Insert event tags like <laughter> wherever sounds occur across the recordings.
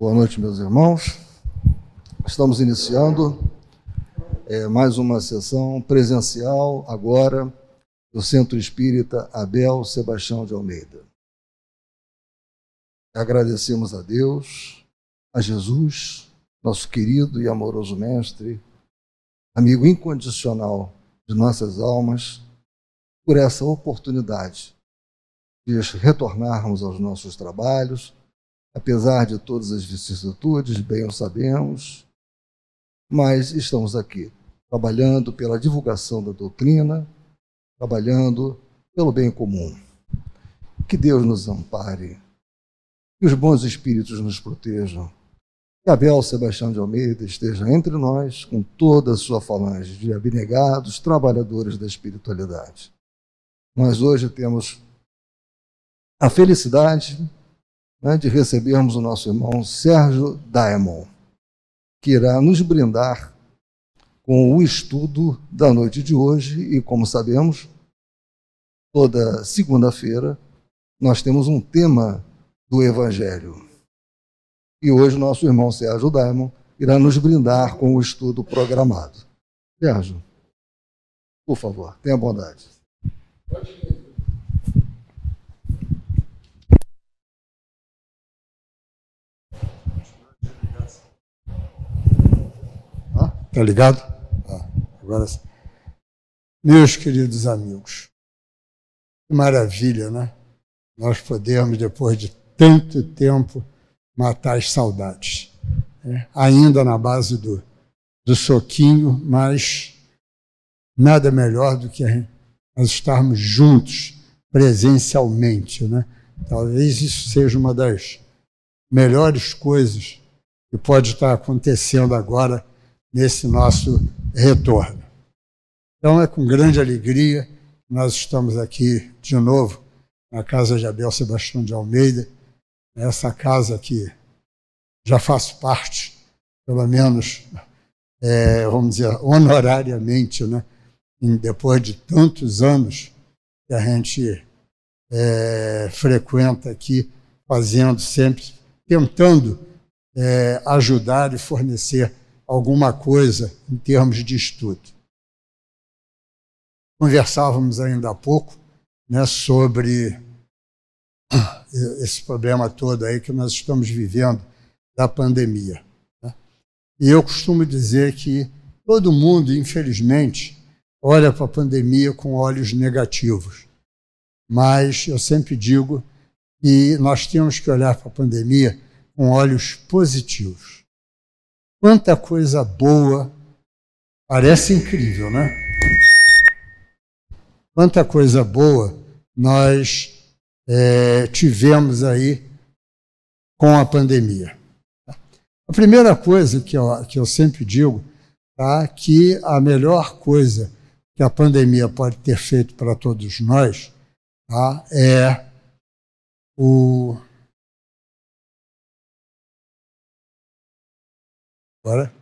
Boa noite, meus irmãos. Estamos iniciando é, mais uma sessão presencial, agora, do Centro Espírita Abel Sebastião de Almeida. Agradecemos a Deus, a Jesus, nosso querido e amoroso Mestre, amigo incondicional de nossas almas, por essa oportunidade de retornarmos aos nossos trabalhos apesar de todas as vicissitudes, bem o sabemos, mas estamos aqui, trabalhando pela divulgação da doutrina, trabalhando pelo bem comum. Que Deus nos ampare, que os bons espíritos nos protejam, que Abel Sebastião de Almeida esteja entre nós com toda a sua falange de abnegados trabalhadores da espiritualidade. Nós hoje temos a felicidade né, de recebermos o nosso irmão Sérgio Daemon, que irá nos brindar com o estudo da noite de hoje. E, como sabemos, toda segunda-feira nós temos um tema do Evangelho. E hoje nosso irmão Sérgio Daimon irá nos brindar com o estudo programado. Sérgio, por favor, tenha bondade. Pode Tá ligado? Ah, agora sim. Meus queridos amigos, que maravilha, né? Nós podemos, depois de tanto tempo, matar as saudades. É, ainda na base do, do soquinho, mas nada melhor do que nós estarmos juntos presencialmente, né? Talvez isso seja uma das melhores coisas que pode estar acontecendo agora nesse nosso retorno. Então é com grande alegria que nós estamos aqui de novo na casa de Abel Sebastião de Almeida, essa casa que já faz parte, pelo menos, é, vamos dizer, honorariamente, né? depois de tantos anos que a gente é, frequenta aqui, fazendo sempre, tentando é, ajudar e fornecer alguma coisa em termos de estudo. Conversávamos ainda há pouco né, sobre esse problema todo aí que nós estamos vivendo da pandemia. Né? E eu costumo dizer que todo mundo, infelizmente, olha para a pandemia com olhos negativos. Mas eu sempre digo que nós temos que olhar para a pandemia com olhos positivos. Quanta coisa boa. Parece incrível, né? Quanta coisa boa nós é, tivemos aí com a pandemia. A primeira coisa que eu, que eu sempre digo tá, que a melhor coisa que a pandemia pode ter feito para todos nós tá, é o Agora,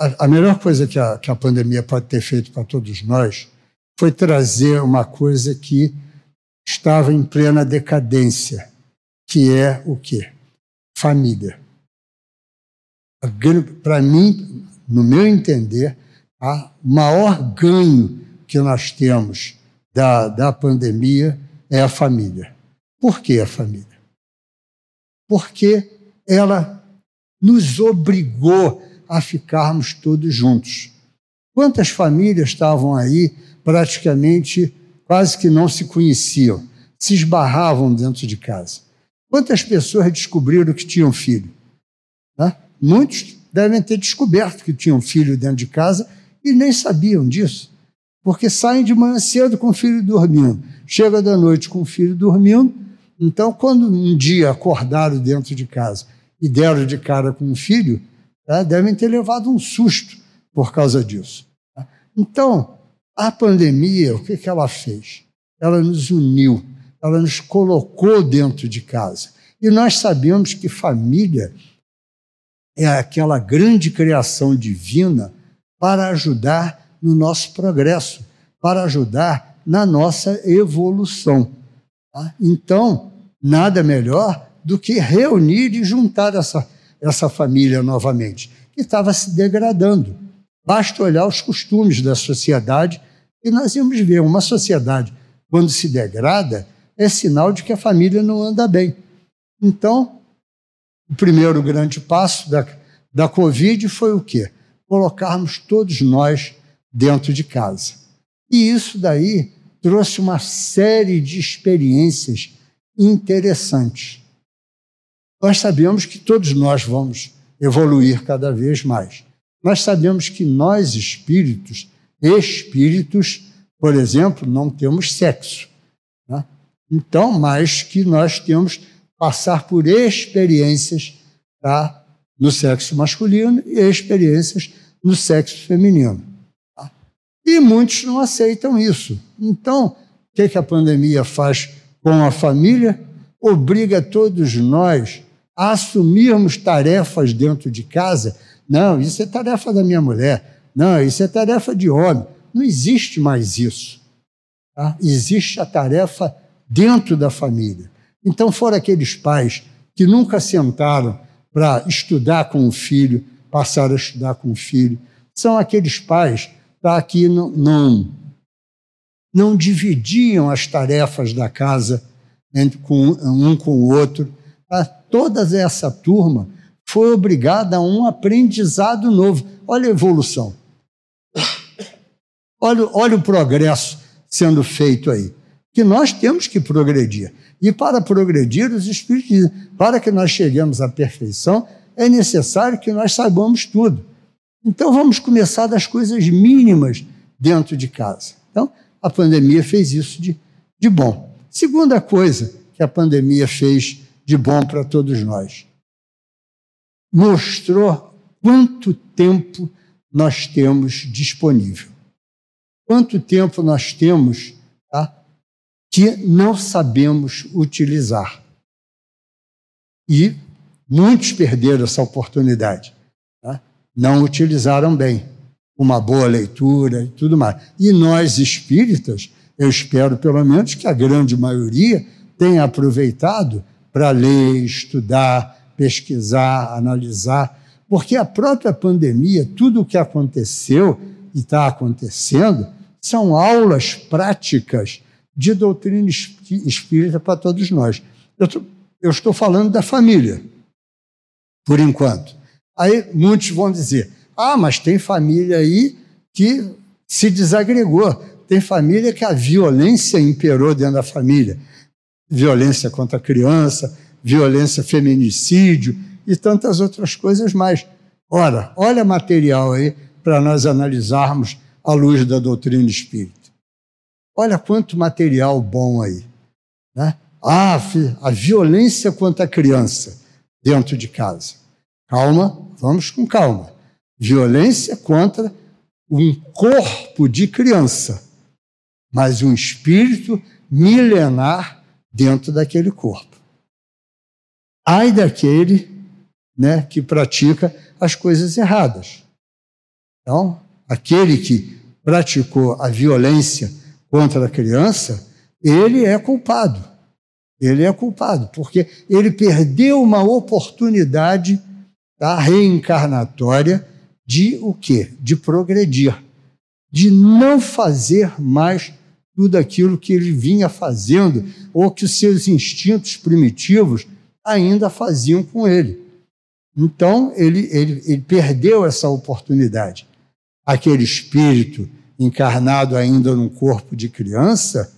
a, a melhor coisa que a, que a pandemia pode ter feito para todos nós foi trazer uma coisa que estava em plena decadência, que é o quê? Família. Para mim, no meu entender, o maior ganho que nós temos da, da pandemia é a família. Por que a família? Porque ela nos obrigou a ficarmos todos juntos. Quantas famílias estavam aí praticamente quase que não se conheciam, se esbarravam dentro de casa? Quantas pessoas descobriram que tinham filho? Né? Muitos devem ter descoberto que tinham filho dentro de casa e nem sabiam disso, porque saem de manhã cedo com o filho dormindo, chega da noite com o filho dormindo. Então, quando um dia acordaram dentro de casa e deram de cara com um filho, tá? devem ter levado um susto por causa disso. Tá? Então, a pandemia, o que, que ela fez? Ela nos uniu, ela nos colocou dentro de casa. E nós sabemos que família é aquela grande criação divina para ajudar no nosso progresso, para ajudar na nossa evolução. Tá? Então, nada melhor do que reunir e juntar essa, essa família novamente, que estava se degradando. Basta olhar os costumes da sociedade e nós íamos ver uma sociedade, quando se degrada, é sinal de que a família não anda bem. Então, o primeiro grande passo da, da Covid foi o quê? Colocarmos todos nós dentro de casa. E isso daí trouxe uma série de experiências interessantes. Nós sabemos que todos nós vamos evoluir cada vez mais. Nós sabemos que nós, espíritos, espíritos, por exemplo, não temos sexo. Né? Então, mas que nós temos passar por experiências tá? no sexo masculino e experiências no sexo feminino. Tá? E muitos não aceitam isso. Então, o que, que a pandemia faz com a família? Obriga todos nós a assumirmos tarefas dentro de casa. Não, isso é tarefa da minha mulher. Não, isso é tarefa de homem. Não existe mais isso. Tá? Existe a tarefa dentro da família. Então, foram aqueles pais que nunca sentaram para estudar com o filho, passaram a estudar com o filho. São aqueles pais tá, que não, não, não dividiam as tarefas da casa entre, com, um com o outro. Tá? Toda essa turma foi obrigada a um aprendizado novo. Olha a evolução. Olha, olha o progresso sendo feito aí. Que nós temos que progredir. E para progredir, os Espíritos dizem, para que nós cheguemos à perfeição, é necessário que nós saibamos tudo. Então vamos começar das coisas mínimas dentro de casa. Então, a pandemia fez isso de, de bom. Segunda coisa que a pandemia fez de bom para todos nós. Mostrou quanto tempo nós temos disponível. Quanto tempo nós temos tá, que não sabemos utilizar. E muitos perderam essa oportunidade. Tá? Não utilizaram bem. Uma boa leitura e tudo mais. E nós espíritas, eu espero pelo menos que a grande maioria tenha aproveitado para ler, estudar, pesquisar, analisar, porque a própria pandemia, tudo o que aconteceu e está acontecendo, são aulas práticas de doutrina espírita para todos nós. Eu, tô, eu estou falando da família, por enquanto. Aí muitos vão dizer: ah, mas tem família aí que se desagregou. Tem família que a violência imperou dentro da família. Violência contra a criança, violência feminicídio e tantas outras coisas mais. Ora, olha material aí para nós analisarmos à luz da doutrina espírita. Olha quanto material bom aí. Né? Ah, a violência contra a criança dentro de casa. Calma, vamos com calma. Violência contra um corpo de criança, mas um espírito milenar dentro daquele corpo. Ai daquele né, que pratica as coisas erradas. Então, aquele que praticou a violência contra a criança, ele é culpado. Ele é culpado, porque ele perdeu uma oportunidade da reencarnatória de o quê? De progredir, de não fazer mais tudo aquilo que ele vinha fazendo ou que os seus instintos primitivos ainda faziam com ele. Então, ele, ele, ele perdeu essa oportunidade aquele espírito encarnado ainda num corpo de criança,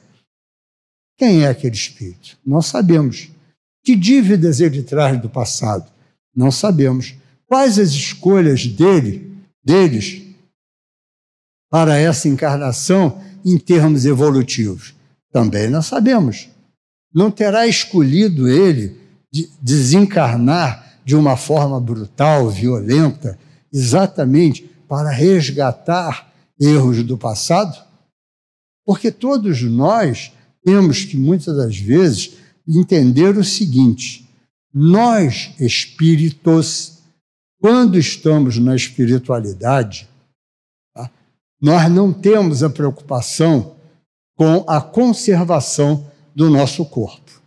quem é aquele espírito? Não sabemos. Que dívidas ele traz do passado? Não sabemos. Quais as escolhas dele, deles, para essa encarnação em termos evolutivos? Também não sabemos. Não terá escolhido ele de desencarnar de uma forma brutal, violenta, exatamente para resgatar erros do passado? Porque todos nós temos que, muitas das vezes, entender o seguinte: nós, espíritos, quando estamos na espiritualidade? Nós não temos a preocupação com a conservação do nosso corpo.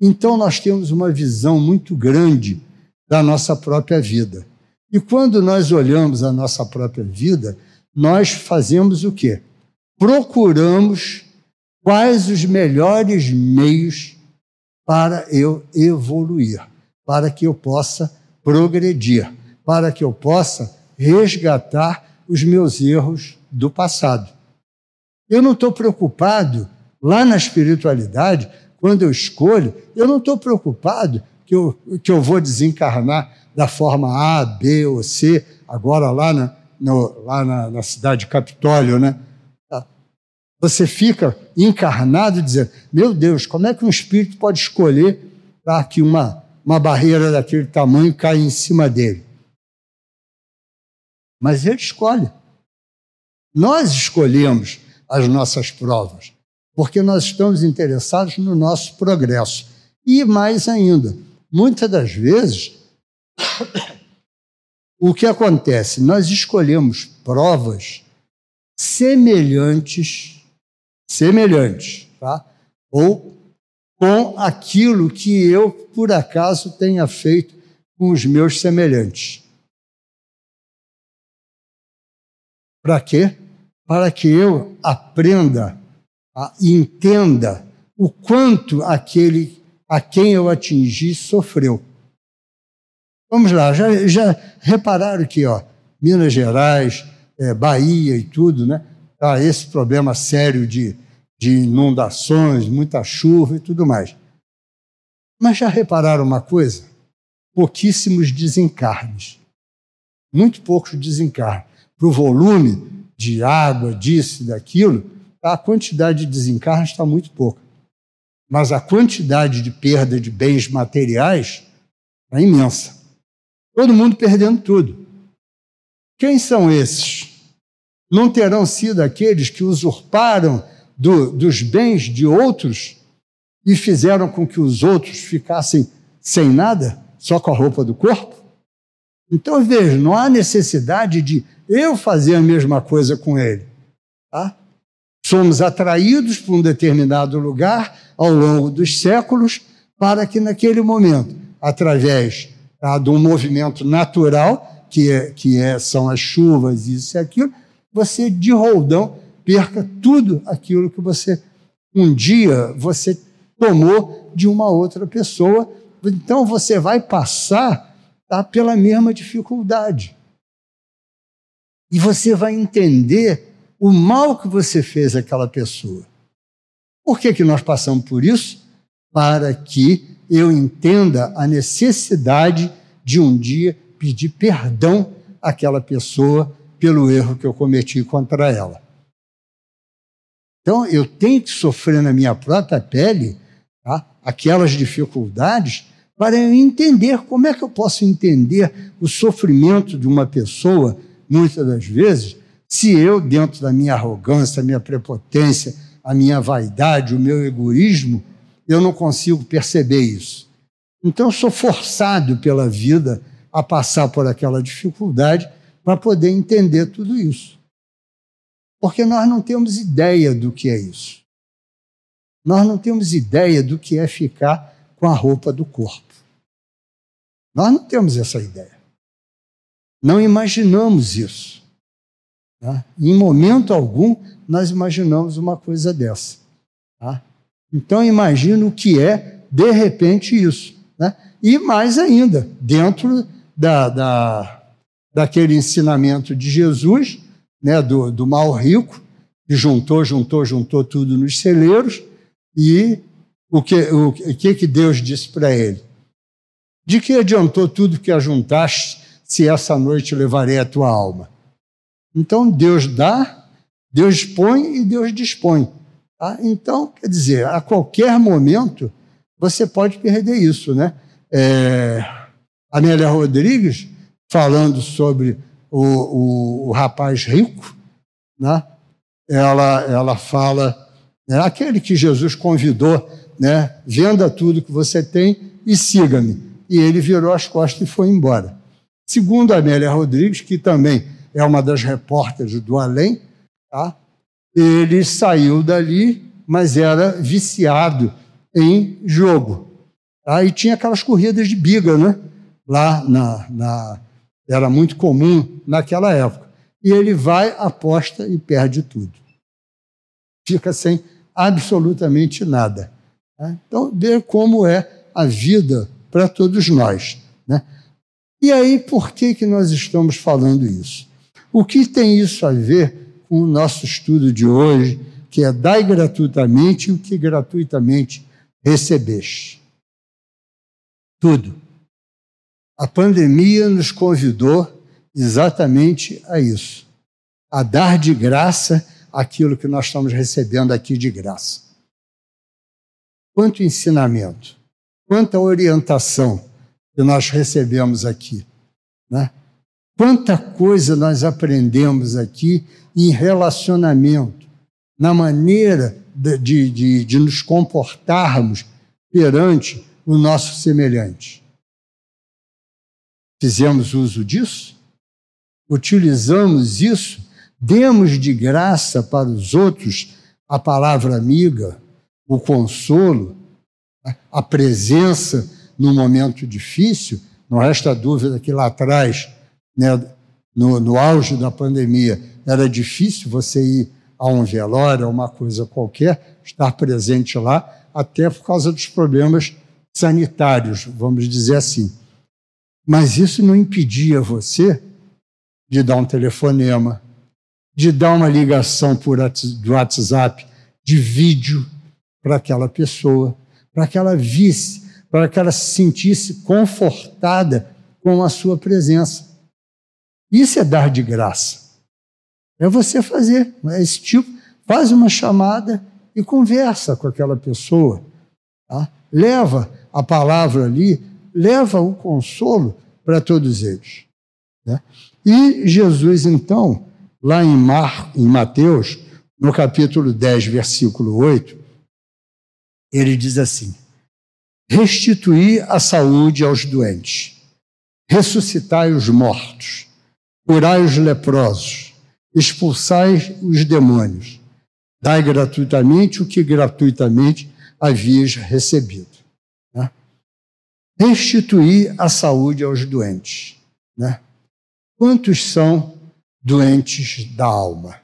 Então nós temos uma visão muito grande da nossa própria vida. E quando nós olhamos a nossa própria vida, nós fazemos o quê? Procuramos quais os melhores meios para eu evoluir, para que eu possa progredir, para que eu possa resgatar os meus erros do passado. Eu não estou preocupado lá na espiritualidade, quando eu escolho, eu não estou preocupado que eu, que eu vou desencarnar da forma A, B ou C, agora lá na, no, lá na, na cidade de Capitólio, né? Tá. Você fica encarnado dizendo: Meu Deus, como é que um espírito pode escolher para que uma, uma barreira daquele tamanho caia em cima dele? Mas ele escolhe. Nós escolhemos as nossas provas, porque nós estamos interessados no nosso progresso. E mais ainda, muitas das vezes, <coughs> o que acontece? Nós escolhemos provas semelhantes, semelhantes, tá? Ou com aquilo que eu, por acaso, tenha feito com os meus semelhantes. Para quê? Para que eu aprenda, entenda o quanto aquele a quem eu atingi sofreu. Vamos lá, já, já repararam que ó, Minas Gerais, é, Bahia e tudo, né? Tá esse problema sério de, de inundações, muita chuva e tudo mais. Mas já repararam uma coisa? Pouquíssimos desencarnes. Muito poucos desencarnes. Para o volume de água, disso daquilo, a quantidade de desencarnes está muito pouca. Mas a quantidade de perda de bens materiais é imensa. Todo mundo perdendo tudo. Quem são esses? Não terão sido aqueles que usurparam do, dos bens de outros e fizeram com que os outros ficassem sem nada, só com a roupa do corpo? Então veja, não há necessidade de eu fazer a mesma coisa com ele. Tá? Somos atraídos para um determinado lugar ao longo dos séculos para que naquele momento, através tá, de um movimento natural, que, é, que é, são as chuvas, isso e aquilo, você de roldão perca tudo aquilo que você um dia você tomou de uma outra pessoa. Então você vai passar tá, pela mesma dificuldade. E você vai entender o mal que você fez àquela pessoa. Por que, que nós passamos por isso? Para que eu entenda a necessidade de um dia pedir perdão àquela pessoa pelo erro que eu cometi contra ela. Então, eu tenho que sofrer na minha própria pele tá, aquelas dificuldades para eu entender como é que eu posso entender o sofrimento de uma pessoa, muitas das vezes, se eu, dentro da minha arrogância, a minha prepotência, a minha vaidade, o meu egoísmo, eu não consigo perceber isso. Então, eu sou forçado pela vida a passar por aquela dificuldade para poder entender tudo isso. Porque nós não temos ideia do que é isso. Nós não temos ideia do que é ficar com a roupa do corpo. Nós não temos essa ideia. Não imaginamos isso. Tá? Em momento algum, nós imaginamos uma coisa dessa. Tá? Então, imagina o que é, de repente, isso. Né? E mais ainda, dentro da, da, daquele ensinamento de Jesus, né, do, do mal rico, que juntou, juntou, juntou tudo nos celeiros, e o que, o que, que Deus disse para ele? De que adiantou tudo que ajuntaste, se essa noite levarei a tua alma? Então Deus dá, Deus põe e Deus dispõe. Tá? Então, quer dizer, a qualquer momento você pode perder isso. Né? É, Amélia Rodrigues, falando sobre o, o, o rapaz rico, né? ela, ela fala, né, aquele que Jesus convidou, né, venda tudo que você tem e siga-me. E ele virou as costas e foi embora. Segundo Amélia Rodrigues, que também é uma das repórteres do Além, tá? ele saiu dali, mas era viciado em jogo. Tá? E tinha aquelas corridas de biga, né? Lá na, na. Era muito comum naquela época. E ele vai, aposta e perde tudo. Fica sem absolutamente nada. Né? Então, ver como é a vida para todos nós. Né? E aí, por que, que nós estamos falando isso? O que tem isso a ver com o nosso estudo de hoje, que é dai gratuitamente o que gratuitamente recebeste? Tudo. A pandemia nos convidou exatamente a isso, a dar de graça aquilo que nós estamos recebendo aqui de graça. Quanto ensinamento, quanta orientação que nós recebemos aqui. Né? Quanta coisa nós aprendemos aqui em relacionamento, na maneira de, de, de, nos comportarmos perante o nosso semelhante. Fizemos uso disso? Utilizamos isso? Demos de graça para os outros a palavra amiga, o consolo, a presença no momento difícil? Não resta dúvida que lá atrás né, no, no auge da pandemia, era difícil você ir a um velório, a uma coisa qualquer, estar presente lá, até por causa dos problemas sanitários, vamos dizer assim. Mas isso não impedia você de dar um telefonema, de dar uma ligação por WhatsApp, de vídeo para aquela pessoa, para que ela visse, para que ela se sentisse confortada com a sua presença. Isso é dar de graça. É você fazer é esse tipo, faz uma chamada e conversa com aquela pessoa. Tá? Leva a palavra ali, leva o consolo para todos eles. Né? E Jesus, então, lá em, Mar, em Mateus, no capítulo 10, versículo 8, ele diz assim: Restituir a saúde aos doentes, ressuscitai os mortos curai os leprosos, expulsai os demônios, dai gratuitamente o que gratuitamente havias recebido. Né? Restituir a saúde aos doentes. Né? Quantos são doentes da alma?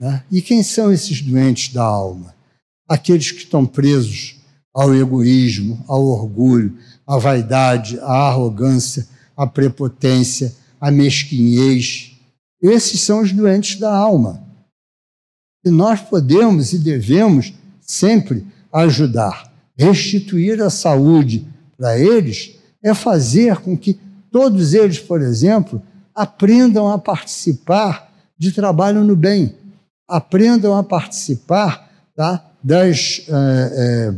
Né? E quem são esses doentes da alma? Aqueles que estão presos ao egoísmo, ao orgulho, à vaidade, à arrogância, à prepotência, a mesquinhez. Esses são os doentes da alma. E nós podemos e devemos sempre ajudar. Restituir a saúde para eles é fazer com que todos eles, por exemplo, aprendam a participar de trabalho no bem, aprendam a participar tá, das é, é,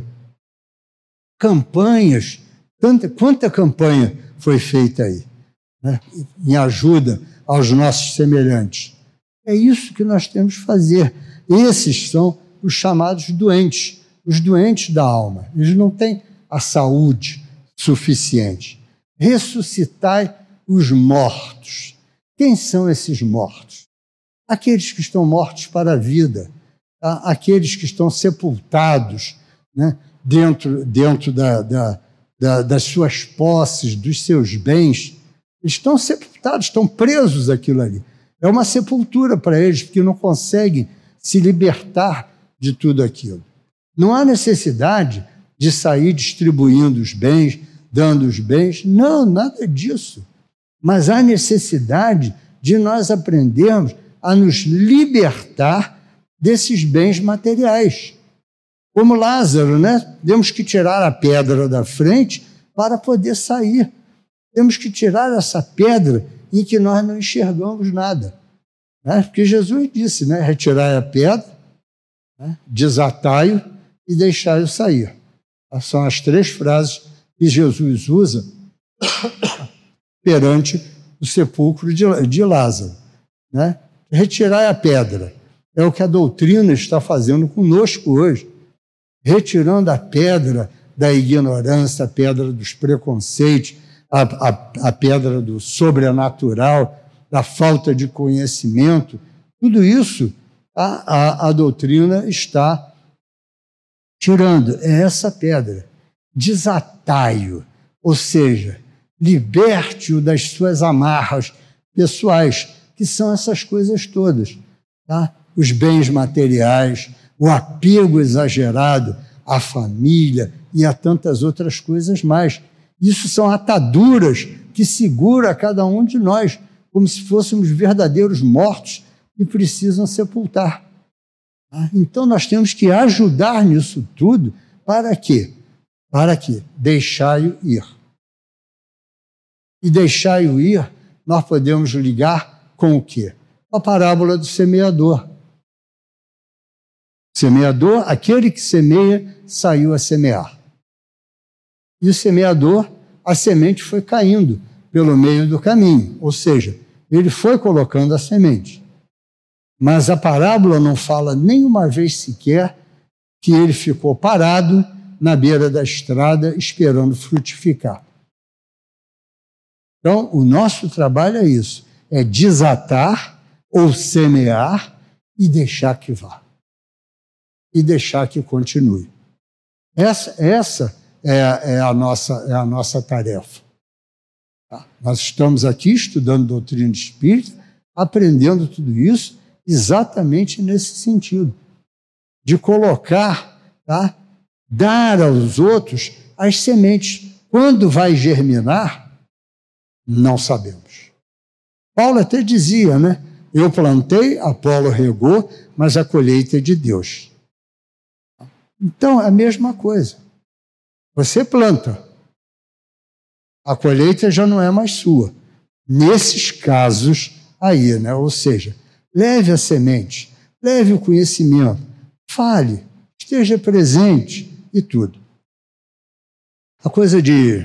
campanhas. Tanta, quanta campanha foi feita aí? né, em ajuda aos nossos semelhantes. É isso que nós temos que fazer. Esses são os chamados doentes, os doentes da alma. Eles não têm a saúde suficiente. Ressuscitai os mortos. Quem são esses mortos? Aqueles que estão mortos para a vida, tá? aqueles que estão sepultados né? Dentro, dentro da, da, da, das suas posses, dos seus bens, estão sepultados, estão presos aquilo ali. É uma sepultura para eles, porque não conseguem se libertar de tudo aquilo. Não há necessidade de sair distribuindo os bens, dando os bens. Não, nada disso. Mas há necessidade de nós aprendermos a nos libertar desses bens materiais. Como Lázaro, né? Temos que tirar a pedra da frente para poder sair. Temos que tirar essa pedra em que nós não enxergamos nada. Né? Porque Jesus disse, né? retirai a pedra, né? desatai-o e deixai-o sair. São as três frases que Jesus usa <coughs> perante o sepulcro de, Lázaro. Né? Retirai a pedra. É o que a doutrina está fazendo conosco hoje. Retirando a pedra da ignorância, a pedra dos preconceitos, a, a, a pedra do sobrenatural, da falta de conhecimento, tudo isso a, a, a doutrina está tirando. É essa pedra. desataio, ou seja, liberte-o das suas amarras pessoais, que são essas coisas todas, tá? Os bens materiais, o apego exagerado à família e a tantas outras coisas mais. Isso são ataduras que segura cada um de nós, como se fôssemos verdadeiros mortos que precisam sepultar. Ah, então nós temos que ajudar nisso tudo para quê? Para que deixai-o ir. E deixai-o ir, nós podemos ligar com o quê? A parábola do semeador. Semeador, aquele que semeia, saiu a semear. E o semeador, a semente foi caindo pelo meio do caminho, ou seja, ele foi colocando a semente. Mas a parábola não fala nenhuma vez sequer que ele ficou parado na beira da estrada esperando frutificar. Então, o nosso trabalho é isso: é desatar ou semear e deixar que vá. E deixar que continue. Essa, essa é, é, a nossa, é a nossa tarefa. Tá? Nós estamos aqui estudando doutrina de espírito, aprendendo tudo isso exatamente nesse sentido, de colocar, tá? dar aos outros as sementes. Quando vai germinar, não sabemos. Paulo até dizia, né? Eu plantei, Apolo regou, mas a colheita é de Deus. Então, é a mesma coisa. Você planta, a colheita já não é mais sua. Nesses casos aí, né? Ou seja, leve a semente, leve o conhecimento, fale, esteja presente e tudo. A coisa de.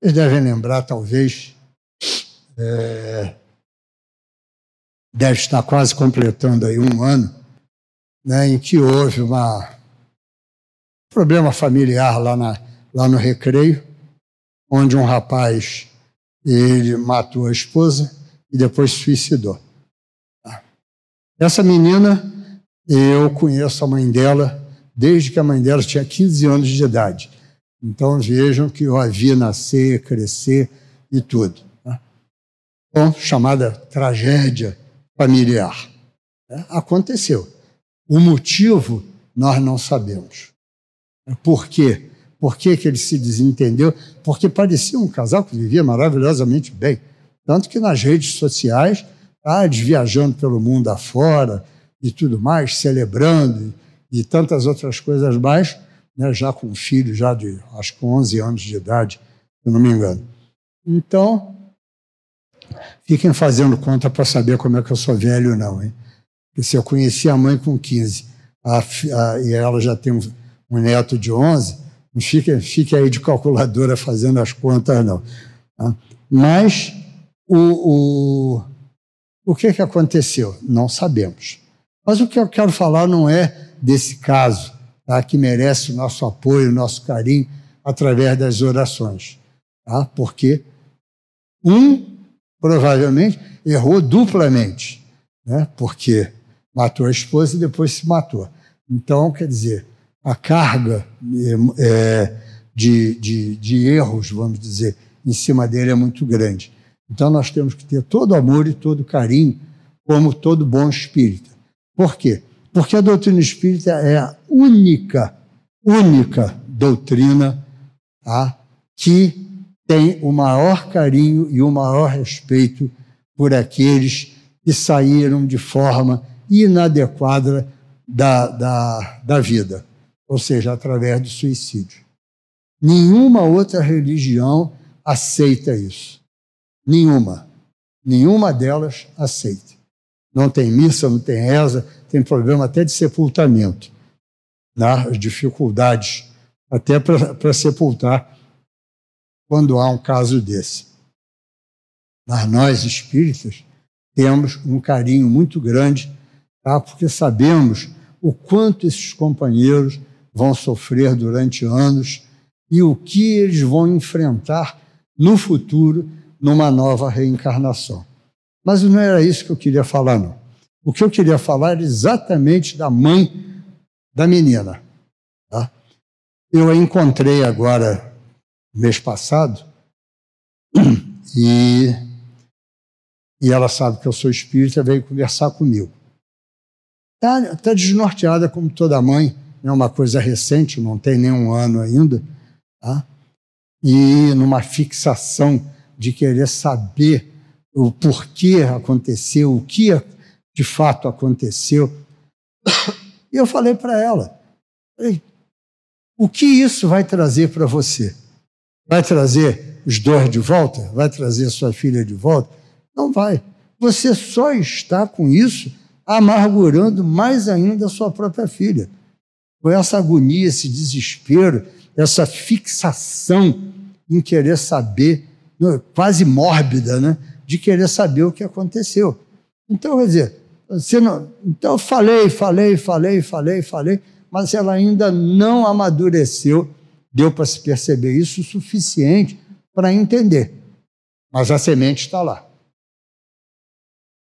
Vocês devem lembrar, talvez, é, deve estar quase completando aí um ano, né, em que houve uma problema familiar lá, na, lá no recreio, onde um rapaz ele matou a esposa e depois suicidou. Essa menina, eu conheço a mãe dela desde que a mãe dela tinha 15 anos de idade. Então vejam que eu a vi nascer, crescer e tudo. Né? Bom, chamada tragédia familiar. Né? Aconteceu. O motivo nós não sabemos. Por quê? Por que, que ele se desentendeu? Porque parecia um casal que vivia maravilhosamente bem. Tanto que nas redes sociais tarde, viajando pelo mundo afora e tudo mais, celebrando e, tantas outras coisas mais, né, já com um filho já de, acho que 11 anos de idade, se não me engano. Então, fiquem fazendo conta para saber como é que eu sou velho ou não, hein? Porque se eu conheci a mãe com 15 a, a, e ela já tem um, um neto de 11, não fique, fique aí de calculadora fazendo as contas, não. Tá? Mas o, o o que, que aconteceu? Não sabemos. Mas o que eu quero falar não é desse caso, tá? que merece o nosso apoio, o nosso carinho, através das orações. Tá? Porque um, provavelmente, errou duplamente, né? porque matou a esposa e depois se matou. Então, quer dizer, a carga é, de, de, de erros, vamos dizer, em cima dele é muito grande. Então nós temos que ter todo amor e todo carinho, como todo bom espírita. Por quê? Porque a doutrina espírita é a única, única doutrina tá, que tem o maior carinho e o maior respeito por aqueles que saíram de forma inadequada da, da, da vida, ou seja, através do suicídio. Nenhuma outra religião aceita isso. Nenhuma. Nenhuma delas aceita. Não tem missa, não tem reza, tem problema até de sepultamento. Né? As dificuldades até para sepultar quando há um caso desse. Mas nós, espíritas, temos um carinho muito grande, tá? porque sabemos o quanto esses companheiros vão sofrer durante anos e o que eles vão enfrentar no futuro numa nova reencarnação. Mas não era isso que eu queria falar, não. O que eu queria falar era exatamente da mãe da menina. Tá? Eu a encontrei agora, mês passado, <clears throat> e, e ela sabe que eu sou espírita, veio conversar comigo. Está tá desnorteada como toda mãe, é uma coisa recente, não tem nenhum ano ainda, tá? e numa fixação de querer saber o porquê aconteceu, o que de fato aconteceu. E eu falei para ela: o que isso vai trazer para você? Vai trazer os dois de volta? Vai trazer sua filha de volta? Não vai. Você só está com isso amargurando mais ainda a sua própria filha. Com essa agonia, esse desespero, essa fixação em querer saber, quase mórbida, né? de querer saber o que aconteceu. Então, quer dizer, você não, então eu falei, falei, falei, falei, falei, mas ela ainda não amadureceu, deu para se perceber isso o suficiente para entender. Mas a semente está lá.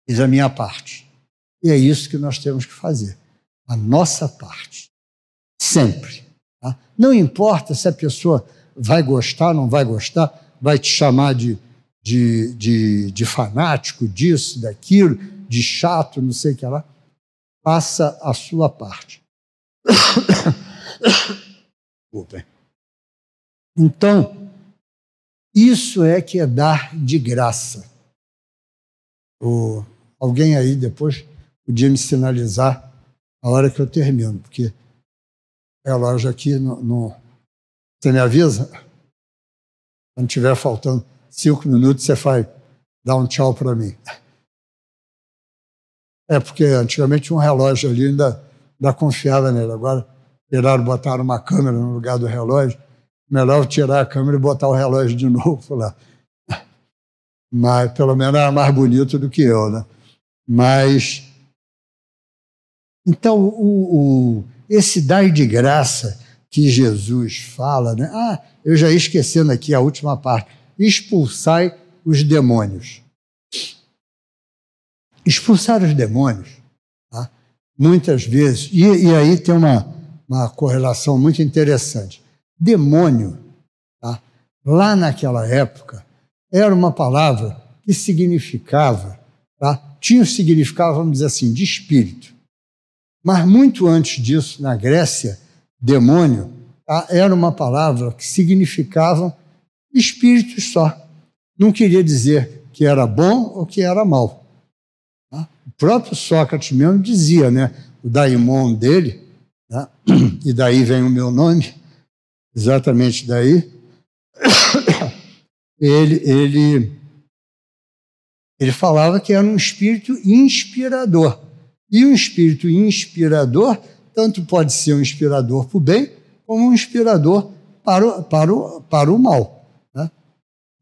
Fiz a minha parte. E é isso que nós temos que fazer. A nossa parte. Sempre. Tá? Não importa se a pessoa vai gostar, não vai gostar, vai te chamar de, de, de, de fanático, disso, daquilo, de chato, não sei o que lá. Faça a sua parte. Então, isso é que é dar de graça. O, alguém aí depois podia me sinalizar a hora que eu termino, porque o relógio aqui no você me avisa? Quando tiver faltando cinco minutos, você faz, dá um tchau para mim. É porque antigamente um relógio ali ainda, ainda confiava nele. Agora tiraram, botaram uma câmera no lugar do relógio. Melhor tirar a câmera e botar o relógio de <laughs> novo lá. Mas pelo menos era mais bonito do que eu, né? Mas então o, o esse dar de graça que Jesus fala, né? Ah, eu já ia esquecendo aqui a última parte. Expulsai os demônios. Expulsar os demônios, tá? muitas vezes, e, e aí tem uma, uma correlação muito interessante. Demônio, tá? lá naquela época, era uma palavra que significava, tá? tinha o significado, vamos dizer assim, de espírito. Mas muito antes disso, na Grécia, demônio tá? era uma palavra que significava espírito só. Não queria dizer que era bom ou que era mal. Tá? O próprio Sócrates mesmo dizia, né? o daimon dele, tá? <coughs> e daí vem o meu nome, exatamente daí, <coughs> ele, ele, ele falava que era um espírito inspirador. E um espírito inspirador tanto pode ser um inspirador para o bem, como um inspirador para o, para o, para o mal. Né?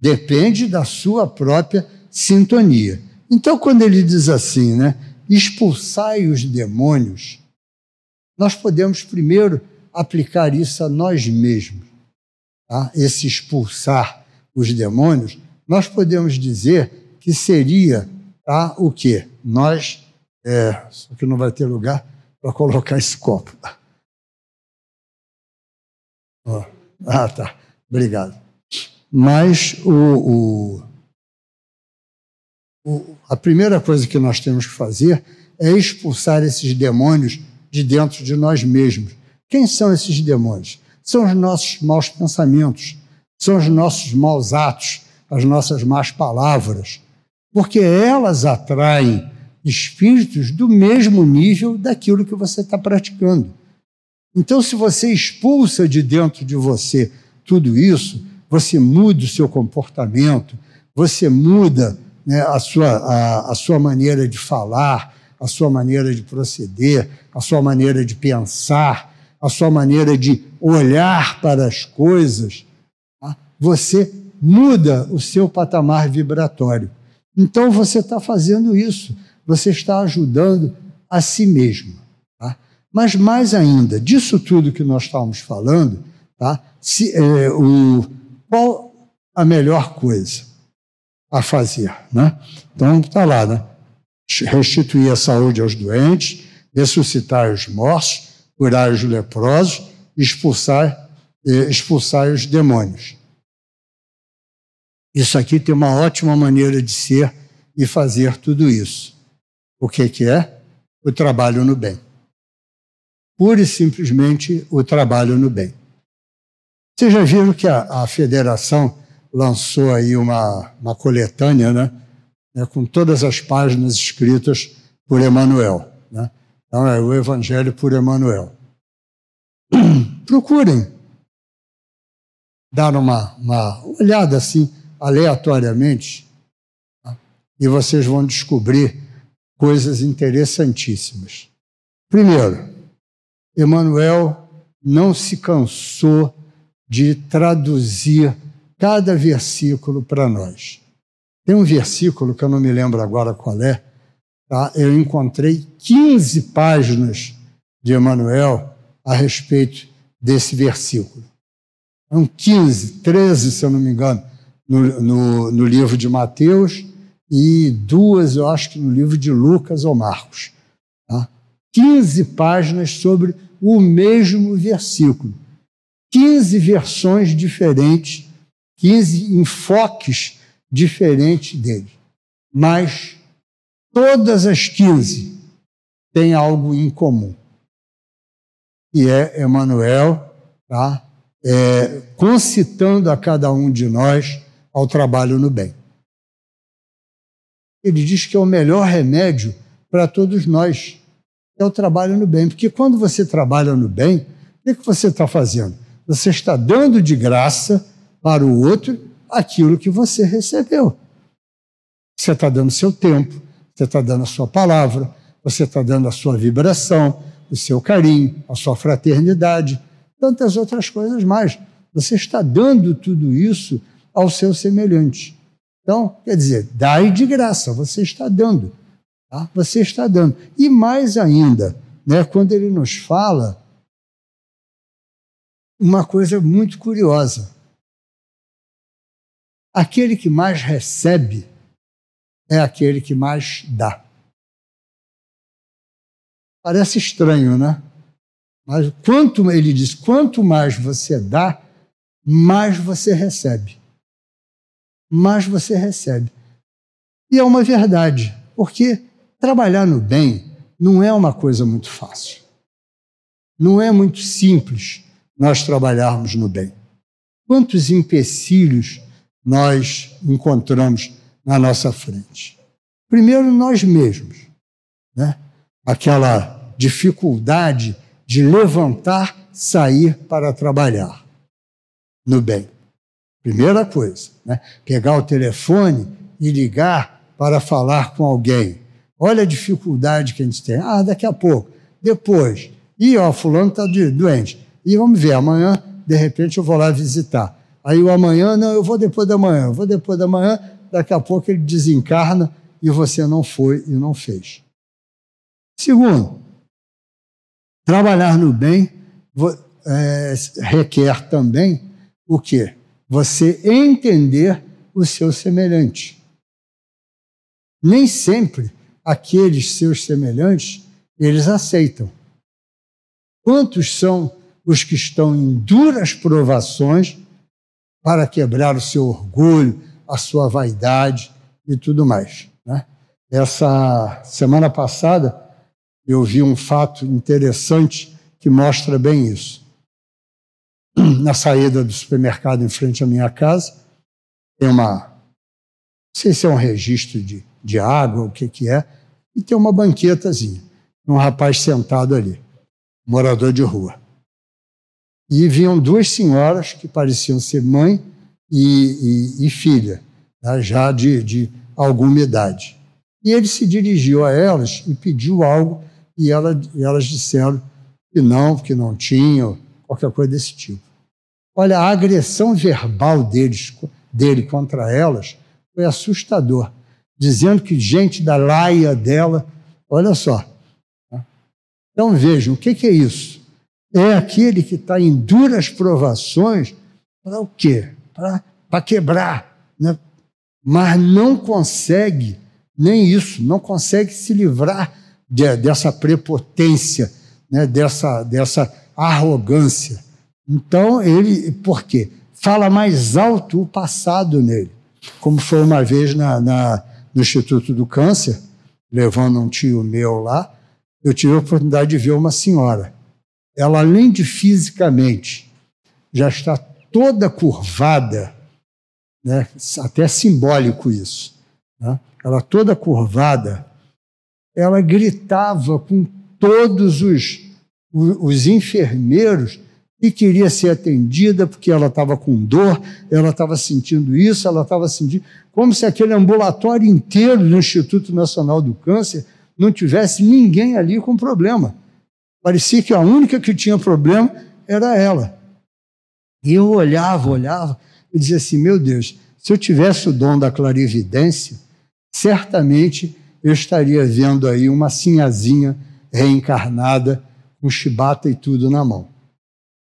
Depende da sua própria sintonia. Então, quando ele diz assim, né, expulsai os demônios, nós podemos primeiro aplicar isso a nós mesmos. Tá? Esse expulsar os demônios, nós podemos dizer que seria tá, o quê? Nós, é, só que não vai ter lugar, para colocar esse copo. Oh. Ah, tá. Obrigado. Mas o, o, o, a primeira coisa que nós temos que fazer é expulsar esses demônios de dentro de nós mesmos. Quem são esses demônios? São os nossos maus pensamentos, são os nossos maus atos, as nossas más palavras, porque elas atraem espíritos do mesmo nível daquilo que você está praticando. Então, se você expulsa de dentro de você tudo isso, você muda o seu comportamento, você muda né, a, sua, a, a sua maneira de falar, a sua maneira de proceder, a sua maneira de pensar, a sua maneira de olhar para as coisas, tá? você muda o seu patamar vibratório. Então você está fazendo isso você está ajudando a si mesmo. Tá? Mas mais ainda, disso tudo que nós estávamos falando, tá? Se, é, o, qual a melhor coisa a fazer? Né? Então está lá, né? restituir a saúde aos doentes, ressuscitar os mortos, curar os leprosos, expulsar expulsar os demônios. Isso aqui tem uma ótima maneira de ser e fazer tudo isso. O que, que é? O trabalho no bem. Pura e simplesmente o trabalho no bem. Vocês já viram que a, a federação lançou aí uma, uma coletânea, né? né? Com todas as páginas escritas por Emmanuel. Né? Então é o Evangelho por Emmanuel. <clears throat> Procurem dar uma, uma olhada assim, aleatoriamente, tá? e vocês vão descobrir coisas interessantíssimas. Primeiro, Emmanuel não se cansou de traduzir cada versículo para nós. Tem um versículo que eu não me lembro agora qual é, tá? eu encontrei 15 páginas de Emmanuel a respeito desse versículo. São 15, 13, se eu não me engano, no, no, no livro de Mateus e duas, eu acho que no livro de Lucas ou Marcos. Tá? 15 páginas sobre o mesmo versículo. 15 versões diferentes, 15 enfoques diferentes dele. Mas todas as 15 têm algo em comum. E é Emmanuel, tá? É, concitando a cada um de nós ao trabalho no bem. Ele diz que é o melhor remédio para todos nós, é o trabalho no bem. Porque quando você trabalha no bem, o que, que você está fazendo? Você está dando de graça para o outro aquilo que você recebeu. Você está dando seu tempo, você está dando a sua palavra, você está dando a sua vibração, o seu carinho, a sua fraternidade, tantas outras coisas mais. Você está dando tudo isso ao seu semelhante. Então, quer dizer, dai de graça, você está dando. Tá? Você está dando. E mais ainda, né, quando ele nos fala uma coisa muito curiosa. Aquele que mais recebe é aquele que mais dá. Parece estranho, né? Mas quanto ele diz, quanto mais você dá, mais você recebe. Mais você recebe. E é uma verdade, porque trabalhar no bem não é uma coisa muito fácil. Não é muito simples nós trabalharmos no bem? Quantos empecilhos nós encontramos na nossa frente? Primeiro, nós mesmos, né? aquela dificuldade de levantar, sair para trabalhar no bem. Primeira coisa, né? pegar o telefone e ligar para falar com alguém. Olha a dificuldade que a gente tem. Ah, daqui a pouco. Depois. E ó, fulano está doente. E vamos ver, amanhã, de repente, eu vou lá visitar. Aí o amanhã, não, eu vou depois da manhã, eu vou depois da manhã, daqui a pouco ele desencarna e você não foi e não fez. Segundo, trabalhar no bem é, requer também o quê? Você entender o seu semelhante. Nem sempre aqueles seus semelhantes eles aceitam. Quantos são os que estão em duras provações para quebrar o seu orgulho, a sua vaidade e tudo mais. Né? Essa semana passada eu vi um fato interessante que mostra bem isso. Na saída do supermercado em frente à minha casa, tem uma. Não sei se é um registro de, de água, o que, que é, e tem uma banquetazinha. Um rapaz sentado ali, morador de rua e vinham duas senhoras que pareciam ser mãe e, e, e filha, tá? já de, de alguma idade. E ele se dirigiu a elas e pediu algo, e, ela, e elas disseram que não, que não tinham, qualquer coisa desse tipo. Olha, a agressão verbal deles, dele contra elas foi assustador, dizendo que gente da laia dela, olha só. Tá? Então vejam, o que, que é isso? é aquele que está em duras provações para o quê? Para quebrar. Né? Mas não consegue nem isso, não consegue se livrar de, dessa prepotência, né? dessa, dessa arrogância. Então, ele, por quê? Fala mais alto o passado nele. Como foi uma vez na, na, no Instituto do Câncer, levando um tio meu lá, eu tive a oportunidade de ver uma senhora. Ela, além de fisicamente, já está toda curvada, né? até simbólico isso. Né? Ela toda curvada, ela gritava com todos os, os enfermeiros e queria ser atendida porque ela estava com dor, ela estava sentindo isso, ela estava sentindo. Como se aquele ambulatório inteiro do Instituto Nacional do Câncer não tivesse ninguém ali com problema. Parecia que a única que tinha problema era ela. E eu olhava, olhava e dizia assim: meu Deus, se eu tivesse o dom da clarividência, certamente eu estaria vendo aí uma sinhazinha reencarnada com chibata e tudo na mão.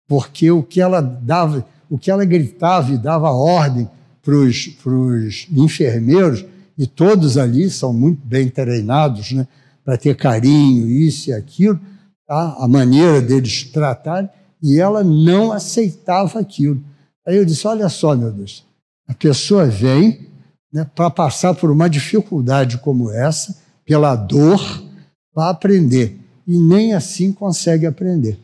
Porque o que ela dava, o que ela gritava e dava ordem para os enfermeiros, e todos ali são muito bem treinados, né, para ter carinho, isso e aquilo, tá? a maneira deles tratarem, e ela não aceitava aquilo. Aí eu disse: Olha só, meu Deus, a pessoa vem né, para passar por uma dificuldade como essa, pela dor, para aprender. E nem assim consegue aprender.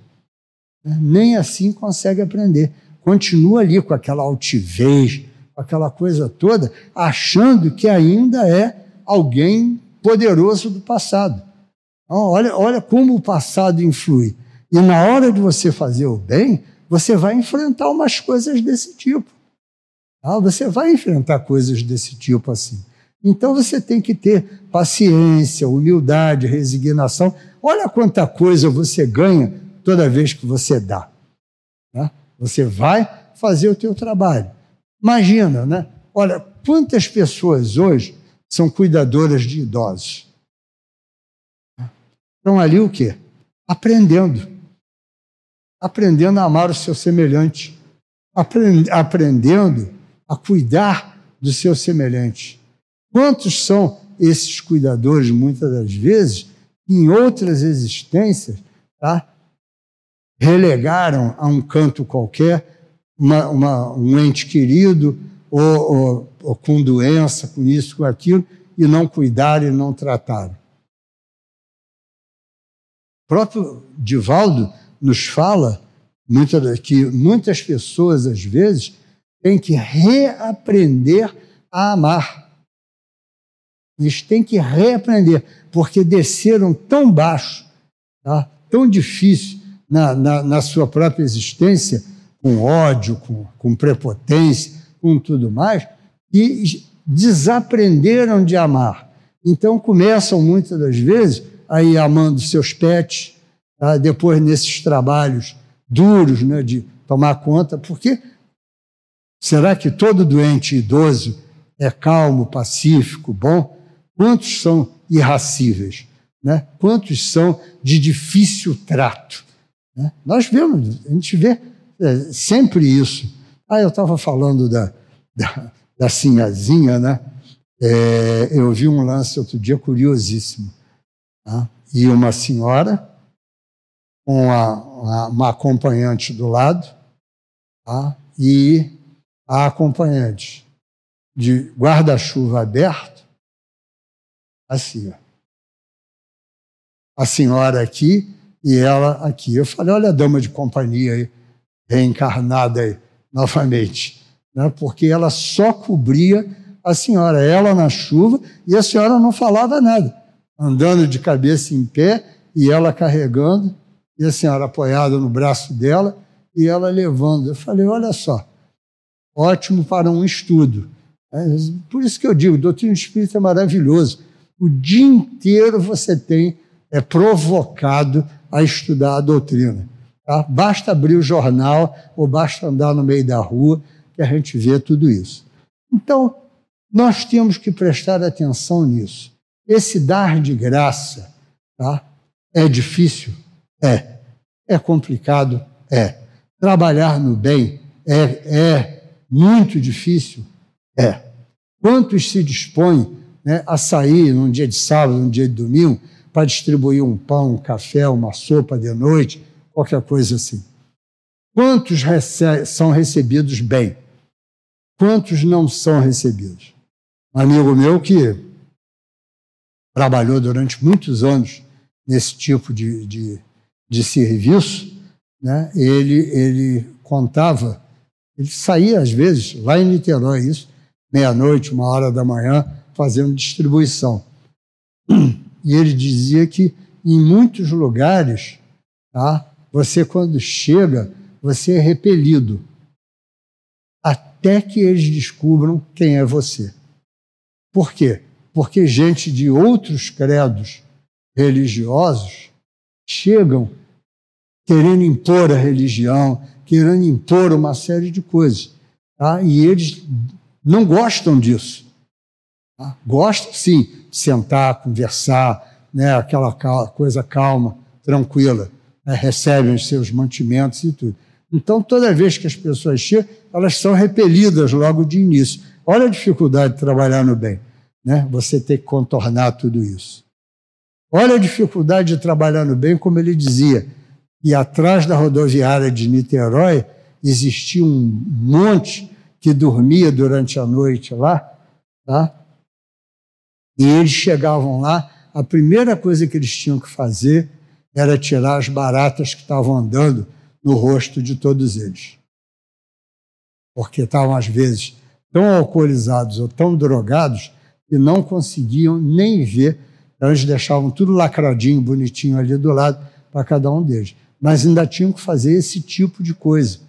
Né? Nem assim consegue aprender. Continua ali com aquela altivez, com aquela coisa toda, achando que ainda é alguém poderoso do passado. Então, olha, olha como o passado influi. E na hora de você fazer o bem, você vai enfrentar umas coisas desse tipo. Ah, você vai enfrentar coisas desse tipo assim. Então você tem que ter paciência, humildade, resignação. Olha quanta coisa você ganha toda vez que você dá. Né? Você vai fazer o teu trabalho. Imagina, né? Olha, quantas pessoas hoje são cuidadoras de idosos? Estão ali o quê? Aprendendo. Aprendendo a amar o seu semelhante. Aprendendo a cuidar do seu semelhante. Quantos são esses cuidadores, muitas das vezes, em outras existências, tá, relegaram a um canto qualquer uma, uma, um ente querido, ou, ou, ou, com doença, com isso, com aquilo, e não cuidaram e não trataram. O próprio Divaldo nos fala que muitas pessoas, às vezes, têm que reaprender a amar. Eles têm que reaprender, porque desceram tão baixo, tá? tão difícil na, na, na sua própria existência, com ódio, com, com prepotência, com tudo mais, e desaprenderam de amar. Então começam muitas das vezes a ir amando seus pets, tá? depois nesses trabalhos duros né, de tomar conta, porque será que todo doente idoso é calmo, pacífico, bom? Quantos são irracíveis? Né? Quantos são de difícil trato? Né? Nós vemos, a gente vê é, sempre isso. Ah, eu estava falando da, da, da Sinhazinha, né? É, eu vi um lance outro dia curiosíssimo. Tá? E uma senhora com a, uma acompanhante do lado, tá? e a acompanhante de guarda-chuva aberto, assim, ó. a senhora aqui e ela aqui. Eu falei, olha a dama de companhia aí, reencarnada aí, novamente, né? porque ela só cobria a senhora, ela na chuva, e a senhora não falava nada, andando de cabeça em pé, e ela carregando, e a senhora apoiada no braço dela, e ela levando. Eu falei, olha só, ótimo para um estudo. É, por isso que eu digo, doutrina espírita é maravilhoso. O dia inteiro você tem é provocado a estudar a doutrina. Tá? Basta abrir o jornal ou basta andar no meio da rua que a gente vê tudo isso. Então, nós temos que prestar atenção nisso. Esse dar de graça tá? é difícil? É. É complicado? É. Trabalhar no bem é, é muito difícil? É. Quantos se dispõem né, a sair num dia de sábado, num dia de domingo, para distribuir um pão, um café, uma sopa de noite, qualquer coisa assim. Quantos rece são recebidos bem? Quantos não são recebidos? Um amigo meu que trabalhou durante muitos anos nesse tipo de, de, de serviço, né? ele, ele contava, ele saía às vezes, lá em Niterói, isso, meia-noite, uma hora da manhã, fazendo distribuição. <clears throat> E ele dizia que em muitos lugares, tá, você quando chega, você é repelido, até que eles descubram quem é você. Por quê? Porque gente de outros credos religiosos chegam querendo impor a religião, querendo impor uma série de coisas. Tá? E eles não gostam disso. Tá? Gostam, sim, de sentar, conversar, né? aquela coisa calma, tranquila. Né? Recebem os seus mantimentos e tudo. Então, toda vez que as pessoas chegam, elas são repelidas logo de início. Olha a dificuldade de trabalhar no bem, né? Você ter que contornar tudo isso. Olha a dificuldade de trabalhar no bem, como ele dizia. E atrás da rodoviária de Niterói existia um monte que dormia durante a noite lá, tá? E eles chegavam lá, a primeira coisa que eles tinham que fazer era tirar as baratas que estavam andando no rosto de todos eles. Porque estavam, às vezes, tão alcoolizados ou tão drogados que não conseguiam nem ver. Então, eles deixavam tudo lacradinho, bonitinho ali do lado para cada um deles. Mas ainda tinham que fazer esse tipo de coisa.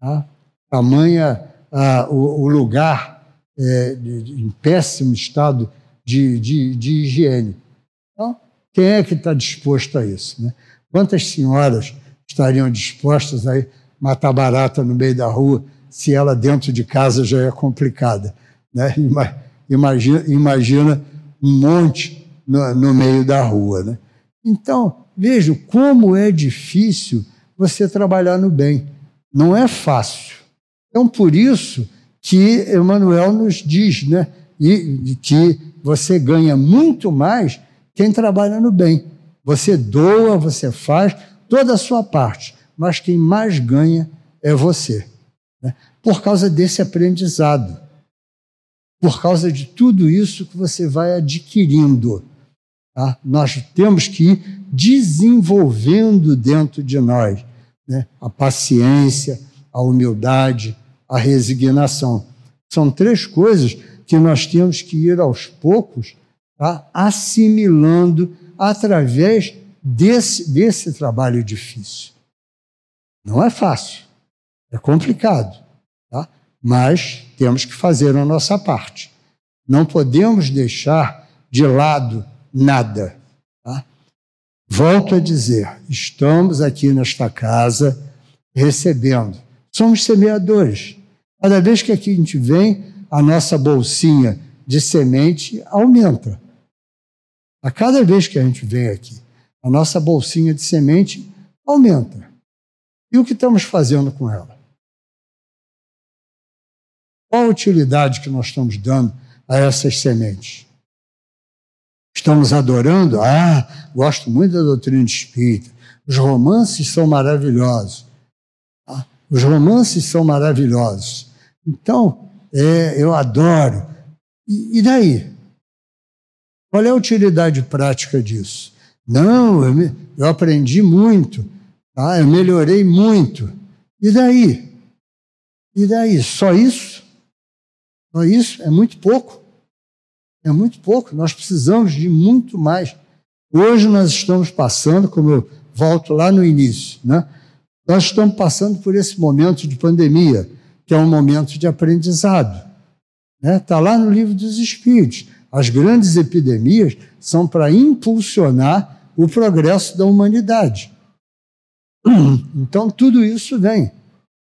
Tá? Tamanha ah, o, o, lugar é, de, de, em péssimo estado de, de, de higiene. Então, quem é que está disposto a isso? Né? Quantas senhoras estariam dispostas a matar barata no meio da rua se ela dentro de casa já é complicada. Né? Imagina, imagina um monte no, no meio da rua. Né? Então, veja como é difícil você trabalhar no bem. Não é fácil. Então, por isso que Emmanuel nos diz né, e, que você ganha muito mais quem trabalha no bem. Você doa, você faz, toda a sua parte, mas quem mais ganha é você. Né? Por causa desse aprendizado, por causa de tudo isso que você vai adquirindo. Tá? Nós temos que ir desenvolvendo dentro de nós né? a paciência, a humildade, a resignação. São três coisas que nós temos que ir aos poucos tá? assimilando através desse, desse trabalho difícil. Não é fácil, é complicado, tá? mas temos que fazer a nossa parte. Não podemos deixar de lado nada. Tá? Volto a dizer: estamos aqui nesta casa recebendo, somos semeadores. Cada vez que aqui a gente vem, a nossa bolsinha de semente aumenta. A cada vez que a gente vem aqui a nossa bolsinha de semente aumenta. E o que estamos fazendo com ela? Qual a utilidade que nós estamos dando a essas sementes? Estamos adorando? Ah, gosto muito da doutrina espírita. Os romances são maravilhosos. Ah, os romances são maravilhosos. Então, é, eu adoro. E, e daí? Qual é a utilidade prática disso? Não, eu, me, eu aprendi muito, tá? eu melhorei muito. E daí? E daí? Só isso? Só isso? É muito pouco. É muito pouco. Nós precisamos de muito mais. Hoje nós estamos passando, como eu volto lá no início, né? nós estamos passando por esse momento de pandemia, que é um momento de aprendizado. Está né? Tá lá no livro dos Espíritos. As grandes epidemias são para impulsionar o progresso da humanidade. Então, tudo isso vem.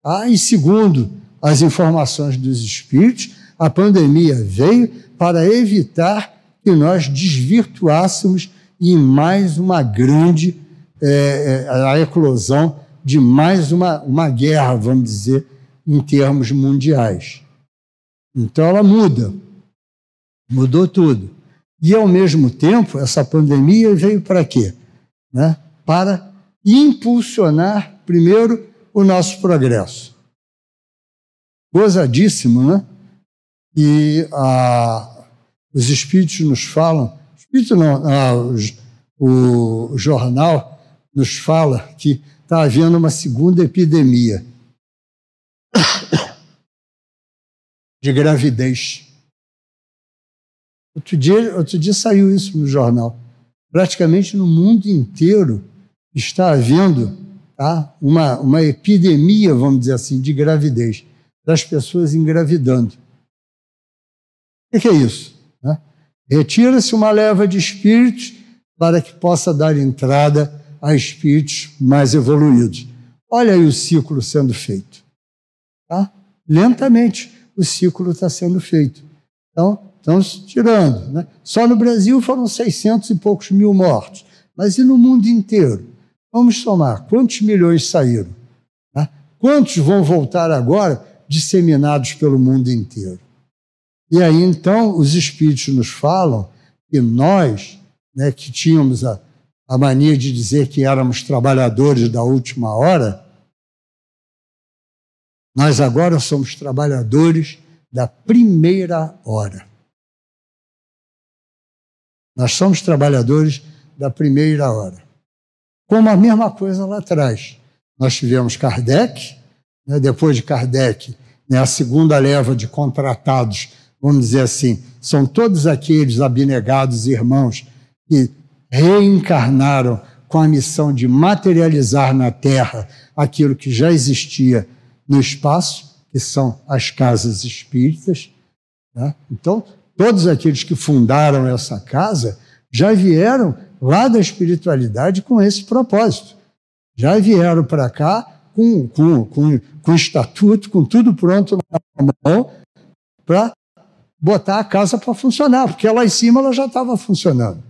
Ah, e segundo as informações dos espíritos, a pandemia veio para evitar que nós desvirtuássemos em mais uma grande é, a eclosão de mais uma, uma guerra, vamos dizer, em termos mundiais. Então ela muda, mudou tudo. E, ao mesmo tempo, essa pandemia veio para quê? Né? Para impulsionar, primeiro, o nosso progresso. Gozadíssimo, né? E ah, os espíritos nos falam, espírito não, ah, o, o jornal nos fala que está havendo uma segunda epidemia de gravidez. Outro dia, outro dia saiu isso no jornal. Praticamente no mundo inteiro está havendo tá, uma, uma epidemia, vamos dizer assim, de gravidez, das pessoas engravidando. O que é isso? Né? Retira-se uma leva de espíritos para que possa dar entrada a espíritos mais evoluídos. Olha aí o ciclo sendo feito. Tá? Lentamente o ciclo está sendo feito. Então, estamos tirando. Né? Só no Brasil foram 600 e poucos mil mortos. Mas e no mundo inteiro? Vamos somar. Quantos milhões saíram? Tá? Quantos vão voltar agora disseminados pelo mundo inteiro? E aí, então, os espíritos nos falam que nós, né, que tínhamos a, a mania de dizer que éramos trabalhadores da última hora, nós agora somos trabalhadores da primeira hora. Nós somos trabalhadores da primeira hora. Como a mesma coisa lá atrás. Nós tivemos Kardec, né, depois de Kardec, né, a segunda leva de contratados, vamos dizer assim, são todos aqueles abnegados irmãos que reencarnaram com a missão de materializar na Terra aquilo que já existia no espaço, que são as casas espíritas. Né? Então, todos aqueles que fundaram essa casa já vieram lá da espiritualidade com esse propósito. Já vieram para cá com, com, com, com estatuto, com tudo pronto na mão, para botar a casa para funcionar, porque lá em cima ela já estava funcionando.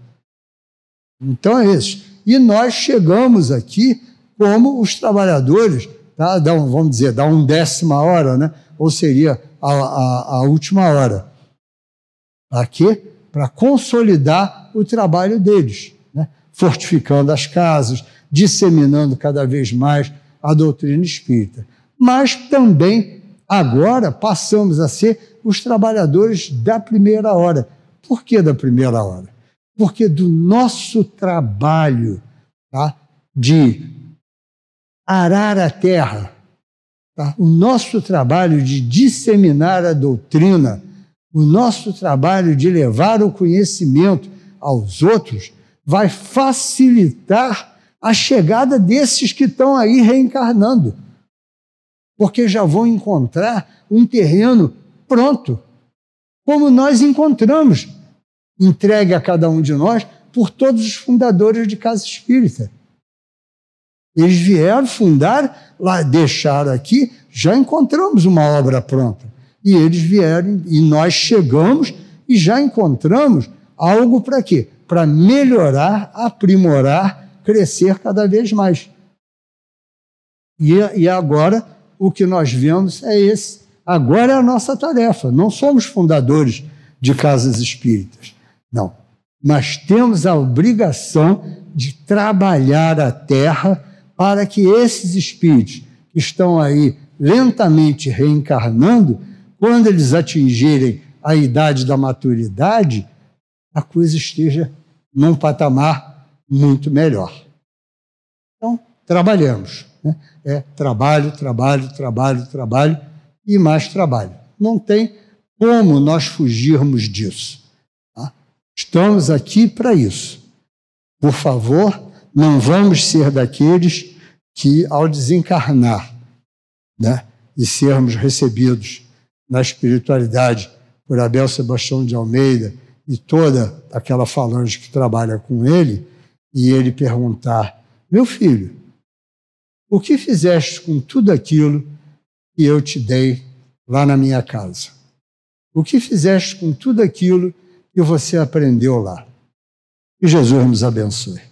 Então é isso. E nós chegamos aqui como os trabalhadores tá? dá um, vamos dizer, dá um décima hora, né? ou seria a, a, a última hora. Para quê? Para consolidar o trabalho deles, né? fortificando as casas, disseminando cada vez mais a doutrina espírita. Mas também, agora, passamos a ser os trabalhadores da primeira hora. Por que da primeira hora? Porque do nosso trabalho tá, de arar a terra. Tá? O nosso trabalho de disseminar a doutrina, o nosso trabalho de levar o conhecimento aos outros, vai facilitar a chegada desses que estão aí reencarnando. Porque já vão encontrar um terreno pronto, como nós encontramos, entregue a cada um de nós por todos os fundadores de casa espírita. Eles vieram fundar, lá deixaram aqui, já encontramos uma obra pronta. E eles vieram e nós chegamos e já encontramos algo para quê? Para melhorar, aprimorar, crescer cada vez mais. E, e agora o que nós vemos é esse. Agora é a nossa tarefa. Não somos fundadores de casas espíritas. Não. Mas temos a obrigação de trabalhar a terra para que esses espíritos que estão aí lentamente reencarnando, quando eles atingirem a idade da maturidade, a coisa esteja num patamar muito melhor. Então, trabalhamos. Né? É trabalho, trabalho, trabalho, trabalho e mais trabalho. Não tem como nós fugirmos disso. Tá? Estamos aqui para isso. Por favor, não vamos ser daqueles que, ao desencarnar né, e sermos recebidos na espiritualidade por Abel Sebastião de Almeida e toda aquela falange que trabalha com ele, e ele perguntar: Meu filho, o que fizeste com tudo aquilo que eu te dei lá na minha casa? O que fizeste com tudo aquilo que você aprendeu lá? Que Jesus nos abençoe.